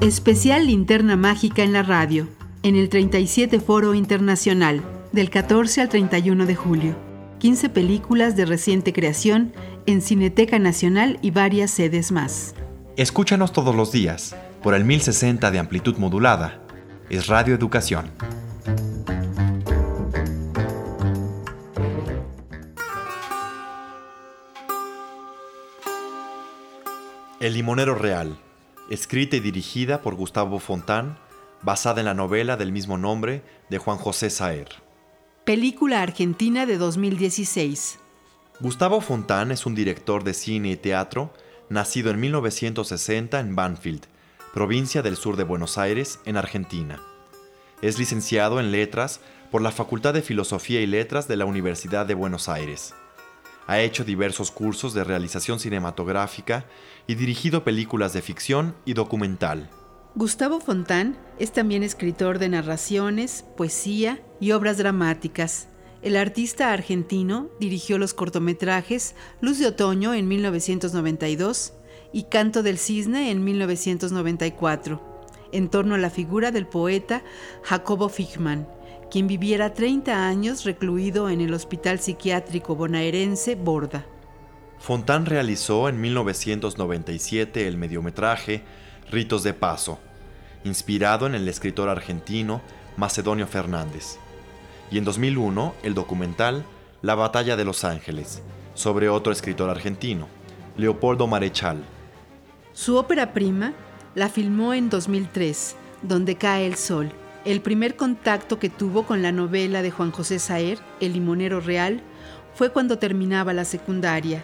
Especial Linterna Mágica en la radio, en el 37 Foro Internacional, del 14 al 31 de julio. 15 películas de reciente creación en Cineteca Nacional y varias sedes más. Escúchanos todos los días por el 1060 de amplitud modulada. Es Radio Educación. El limonero real, escrita y dirigida por Gustavo Fontán, basada en la novela del mismo nombre de Juan José Saer. Película argentina de 2016. Gustavo Fontán es un director de cine y teatro nacido en 1960 en Banfield, provincia del sur de Buenos Aires, en Argentina. Es licenciado en letras por la Facultad de Filosofía y Letras de la Universidad de Buenos Aires. Ha hecho diversos cursos de realización cinematográfica y dirigido películas de ficción y documental. Gustavo Fontán es también escritor de narraciones, poesía y obras dramáticas. El artista argentino dirigió los cortometrajes Luz de Otoño en 1992 y Canto del Cisne en 1994, en torno a la figura del poeta Jacobo Fichmann, quien viviera 30 años recluido en el Hospital Psiquiátrico Bonaerense Borda. Fontán realizó en 1997 el mediometraje Ritos de Paso, inspirado en el escritor argentino Macedonio Fernández, y en 2001 el documental La Batalla de Los Ángeles, sobre otro escritor argentino, Leopoldo Marechal. Su ópera prima la filmó en 2003, Donde cae el sol, el primer contacto que tuvo con la novela de Juan José Saer, El limonero real, fue cuando terminaba la secundaria.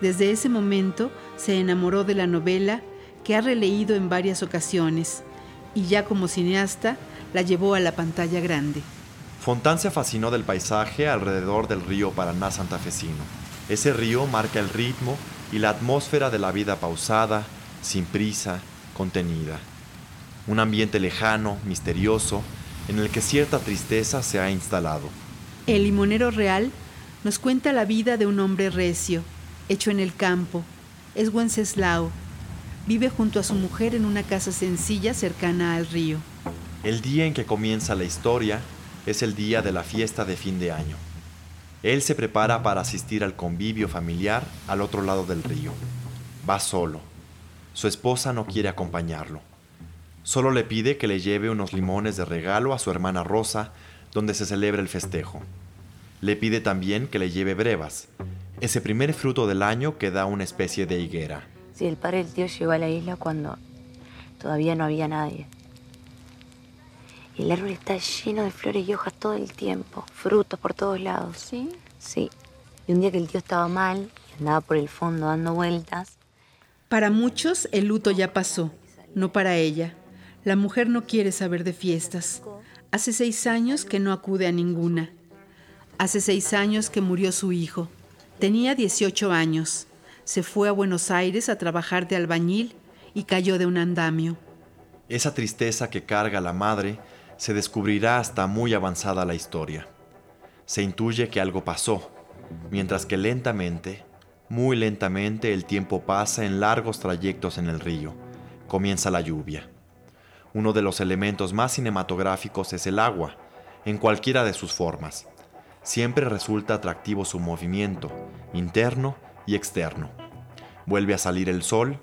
Desde ese momento se enamoró de la novela que ha releído en varias ocasiones y ya como cineasta la llevó a la pantalla grande. Fontán se fascinó del paisaje alrededor del río Paraná santafesino. Ese río marca el ritmo y la atmósfera de la vida pausada, sin prisa, contenida. Un ambiente lejano, misterioso, en el que cierta tristeza se ha instalado. El limonero real nos cuenta la vida de un hombre recio, hecho en el campo. Es Wenceslao. Vive junto a su mujer en una casa sencilla cercana al río. El día en que comienza la historia es el día de la fiesta de fin de año. Él se prepara para asistir al convivio familiar al otro lado del río. Va solo. Su esposa no quiere acompañarlo. Solo le pide que le lleve unos limones de regalo a su hermana Rosa, donde se celebra el festejo. Le pide también que le lleve brevas, ese primer fruto del año que da una especie de higuera. Sí, el padre del tío llegó a la isla cuando todavía no había nadie. El árbol está lleno de flores y hojas todo el tiempo, frutos por todos lados. ¿Sí? Sí. Y un día que el tío estaba mal y andaba por el fondo dando vueltas. Para muchos el luto ya pasó, no para ella. La mujer no quiere saber de fiestas. Hace seis años que no acude a ninguna. Hace seis años que murió su hijo. Tenía 18 años. Se fue a Buenos Aires a trabajar de albañil y cayó de un andamio. Esa tristeza que carga la madre se descubrirá hasta muy avanzada la historia. Se intuye que algo pasó, mientras que lentamente, muy lentamente el tiempo pasa en largos trayectos en el río. Comienza la lluvia. Uno de los elementos más cinematográficos es el agua, en cualquiera de sus formas. Siempre resulta atractivo su movimiento, interno y externo. Vuelve a salir el sol,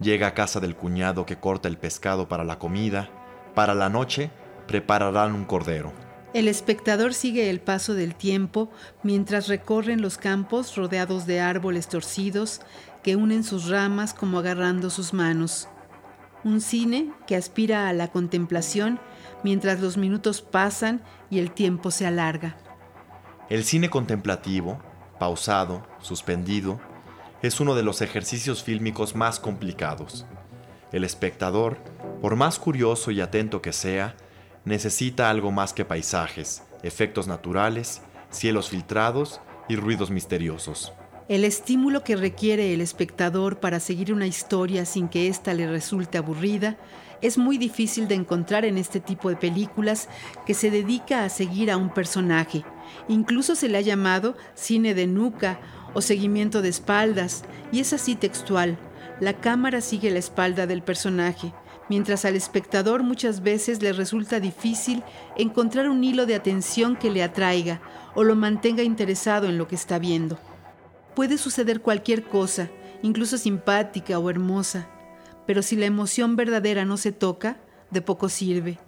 llega a casa del cuñado que corta el pescado para la comida, para la noche prepararán un cordero. El espectador sigue el paso del tiempo mientras recorren los campos rodeados de árboles torcidos que unen sus ramas como agarrando sus manos. Un cine que aspira a la contemplación mientras los minutos pasan y el tiempo se alarga. El cine contemplativo, pausado, suspendido, es uno de los ejercicios fílmicos más complicados. El espectador, por más curioso y atento que sea, necesita algo más que paisajes, efectos naturales, cielos filtrados y ruidos misteriosos. El estímulo que requiere el espectador para seguir una historia sin que ésta le resulte aburrida es muy difícil de encontrar en este tipo de películas que se dedica a seguir a un personaje. Incluso se le ha llamado cine de nuca o seguimiento de espaldas, y es así textual. La cámara sigue la espalda del personaje, mientras al espectador muchas veces le resulta difícil encontrar un hilo de atención que le atraiga o lo mantenga interesado en lo que está viendo. Puede suceder cualquier cosa, incluso simpática o hermosa, pero si la emoción verdadera no se toca, de poco sirve.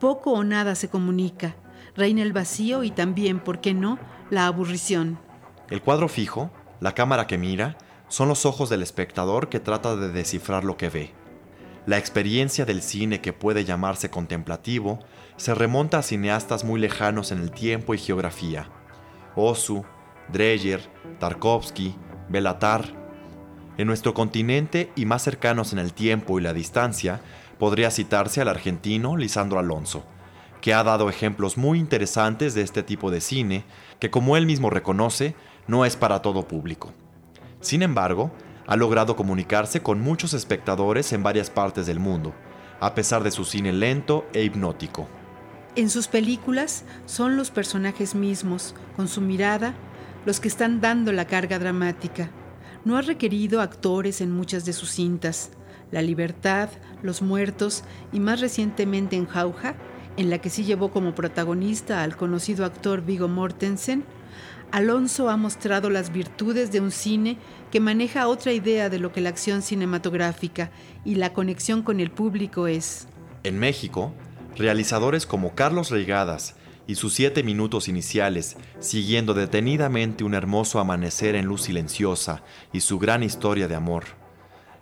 Poco o nada se comunica. Reina el vacío y también, ¿por qué no?, la aburrición. El cuadro fijo, la cámara que mira, son los ojos del espectador que trata de descifrar lo que ve. La experiencia del cine que puede llamarse contemplativo se remonta a cineastas muy lejanos en el tiempo y geografía. Osu, Dreyer, Tarkovsky, Belatar. En nuestro continente y más cercanos en el tiempo y la distancia, podría citarse al argentino Lisandro Alonso, que ha dado ejemplos muy interesantes de este tipo de cine, que como él mismo reconoce, no es para todo público. Sin embargo, ha logrado comunicarse con muchos espectadores en varias partes del mundo, a pesar de su cine lento e hipnótico. En sus películas son los personajes mismos, con su mirada, los que están dando la carga dramática. No ha requerido actores en muchas de sus cintas. La libertad, Los muertos y más recientemente en Jauja, en la que sí llevó como protagonista al conocido actor Vigo Mortensen, Alonso ha mostrado las virtudes de un cine que maneja otra idea de lo que la acción cinematográfica y la conexión con el público es. En México, realizadores como Carlos Reigadas y sus siete minutos iniciales, siguiendo detenidamente un hermoso amanecer en luz silenciosa y su gran historia de amor.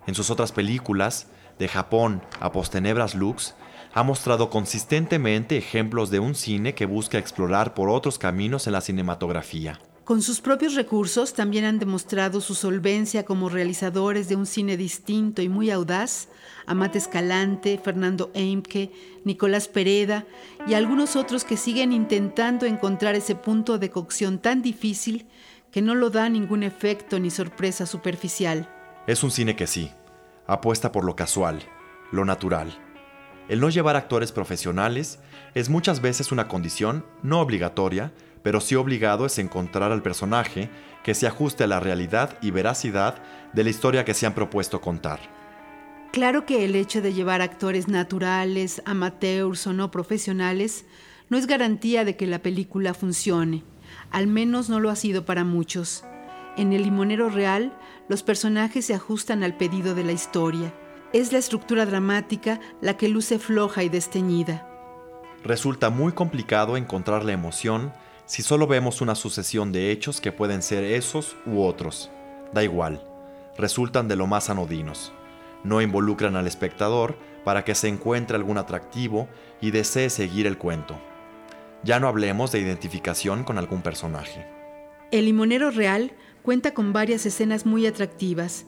En sus otras películas, de Japón a Postenebras Lux, ha mostrado consistentemente ejemplos de un cine que busca explorar por otros caminos en la cinematografía. Con sus propios recursos también han demostrado su solvencia como realizadores de un cine distinto y muy audaz, Amate Escalante, Fernando Eimke, Nicolás Pereda y algunos otros que siguen intentando encontrar ese punto de cocción tan difícil que no lo da ningún efecto ni sorpresa superficial. Es un cine que sí, apuesta por lo casual, lo natural el no llevar actores profesionales es muchas veces una condición no obligatoria, pero sí obligado es encontrar al personaje que se ajuste a la realidad y veracidad de la historia que se han propuesto contar. Claro que el hecho de llevar actores naturales, amateurs o no profesionales no es garantía de que la película funcione. Al menos no lo ha sido para muchos. En El limonero real, los personajes se ajustan al pedido de la historia es la estructura dramática la que luce floja y desteñida. Resulta muy complicado encontrar la emoción si solo vemos una sucesión de hechos que pueden ser esos u otros. Da igual, resultan de lo más anodinos. No involucran al espectador para que se encuentre algún atractivo y desee seguir el cuento. Ya no hablemos de identificación con algún personaje. El limonero real cuenta con varias escenas muy atractivas,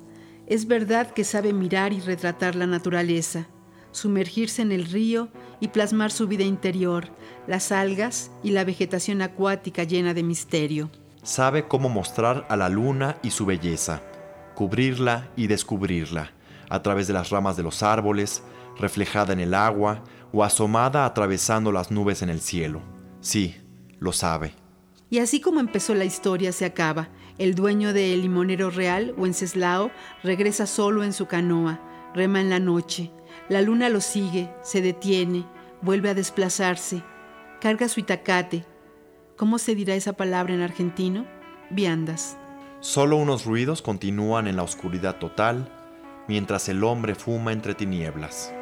es verdad que sabe mirar y retratar la naturaleza, sumergirse en el río y plasmar su vida interior, las algas y la vegetación acuática llena de misterio. Sabe cómo mostrar a la luna y su belleza, cubrirla y descubrirla, a través de las ramas de los árboles, reflejada en el agua o asomada atravesando las nubes en el cielo. Sí, lo sabe. Y así como empezó la historia se acaba, el dueño del limonero real, Wenceslao, regresa solo en su canoa, rema en la noche. La luna lo sigue, se detiene, vuelve a desplazarse, carga su itacate. ¿Cómo se dirá esa palabra en argentino? Viandas. Solo unos ruidos continúan en la oscuridad total, mientras el hombre fuma entre tinieblas.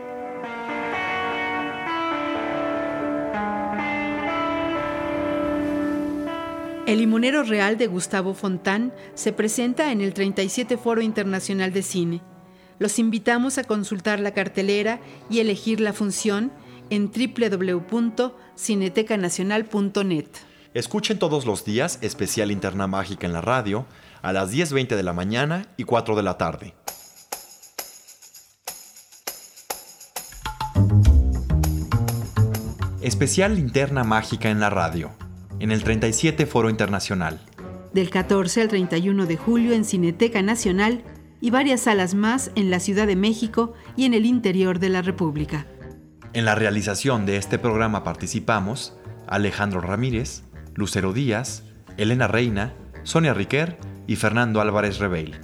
El limonero real de Gustavo Fontán se presenta en el 37 Foro Internacional de Cine. Los invitamos a consultar la cartelera y elegir la función en www.cinetecanacional.net. Escuchen todos los días especial Interna Mágica en la radio a las 10.20 de la mañana y 4 de la tarde. Especial Linterna Mágica en la radio en el 37 Foro Internacional. Del 14 al 31 de julio en Cineteca Nacional y varias salas más en la Ciudad de México y en el interior de la República. En la realización de este programa participamos Alejandro Ramírez, Lucero Díaz, Elena Reina, Sonia Riquer y Fernando Álvarez Rebeil.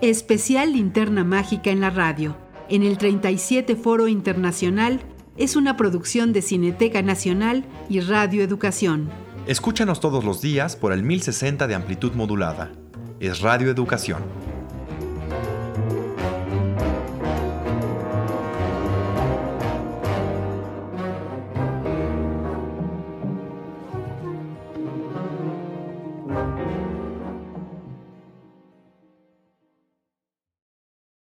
Especial Linterna Mágica en la radio en el 37 Foro Internacional es una producción de Cineteca Nacional y Radio Educación. Escúchanos todos los días por el 1060 de amplitud modulada. Es Radio Educación.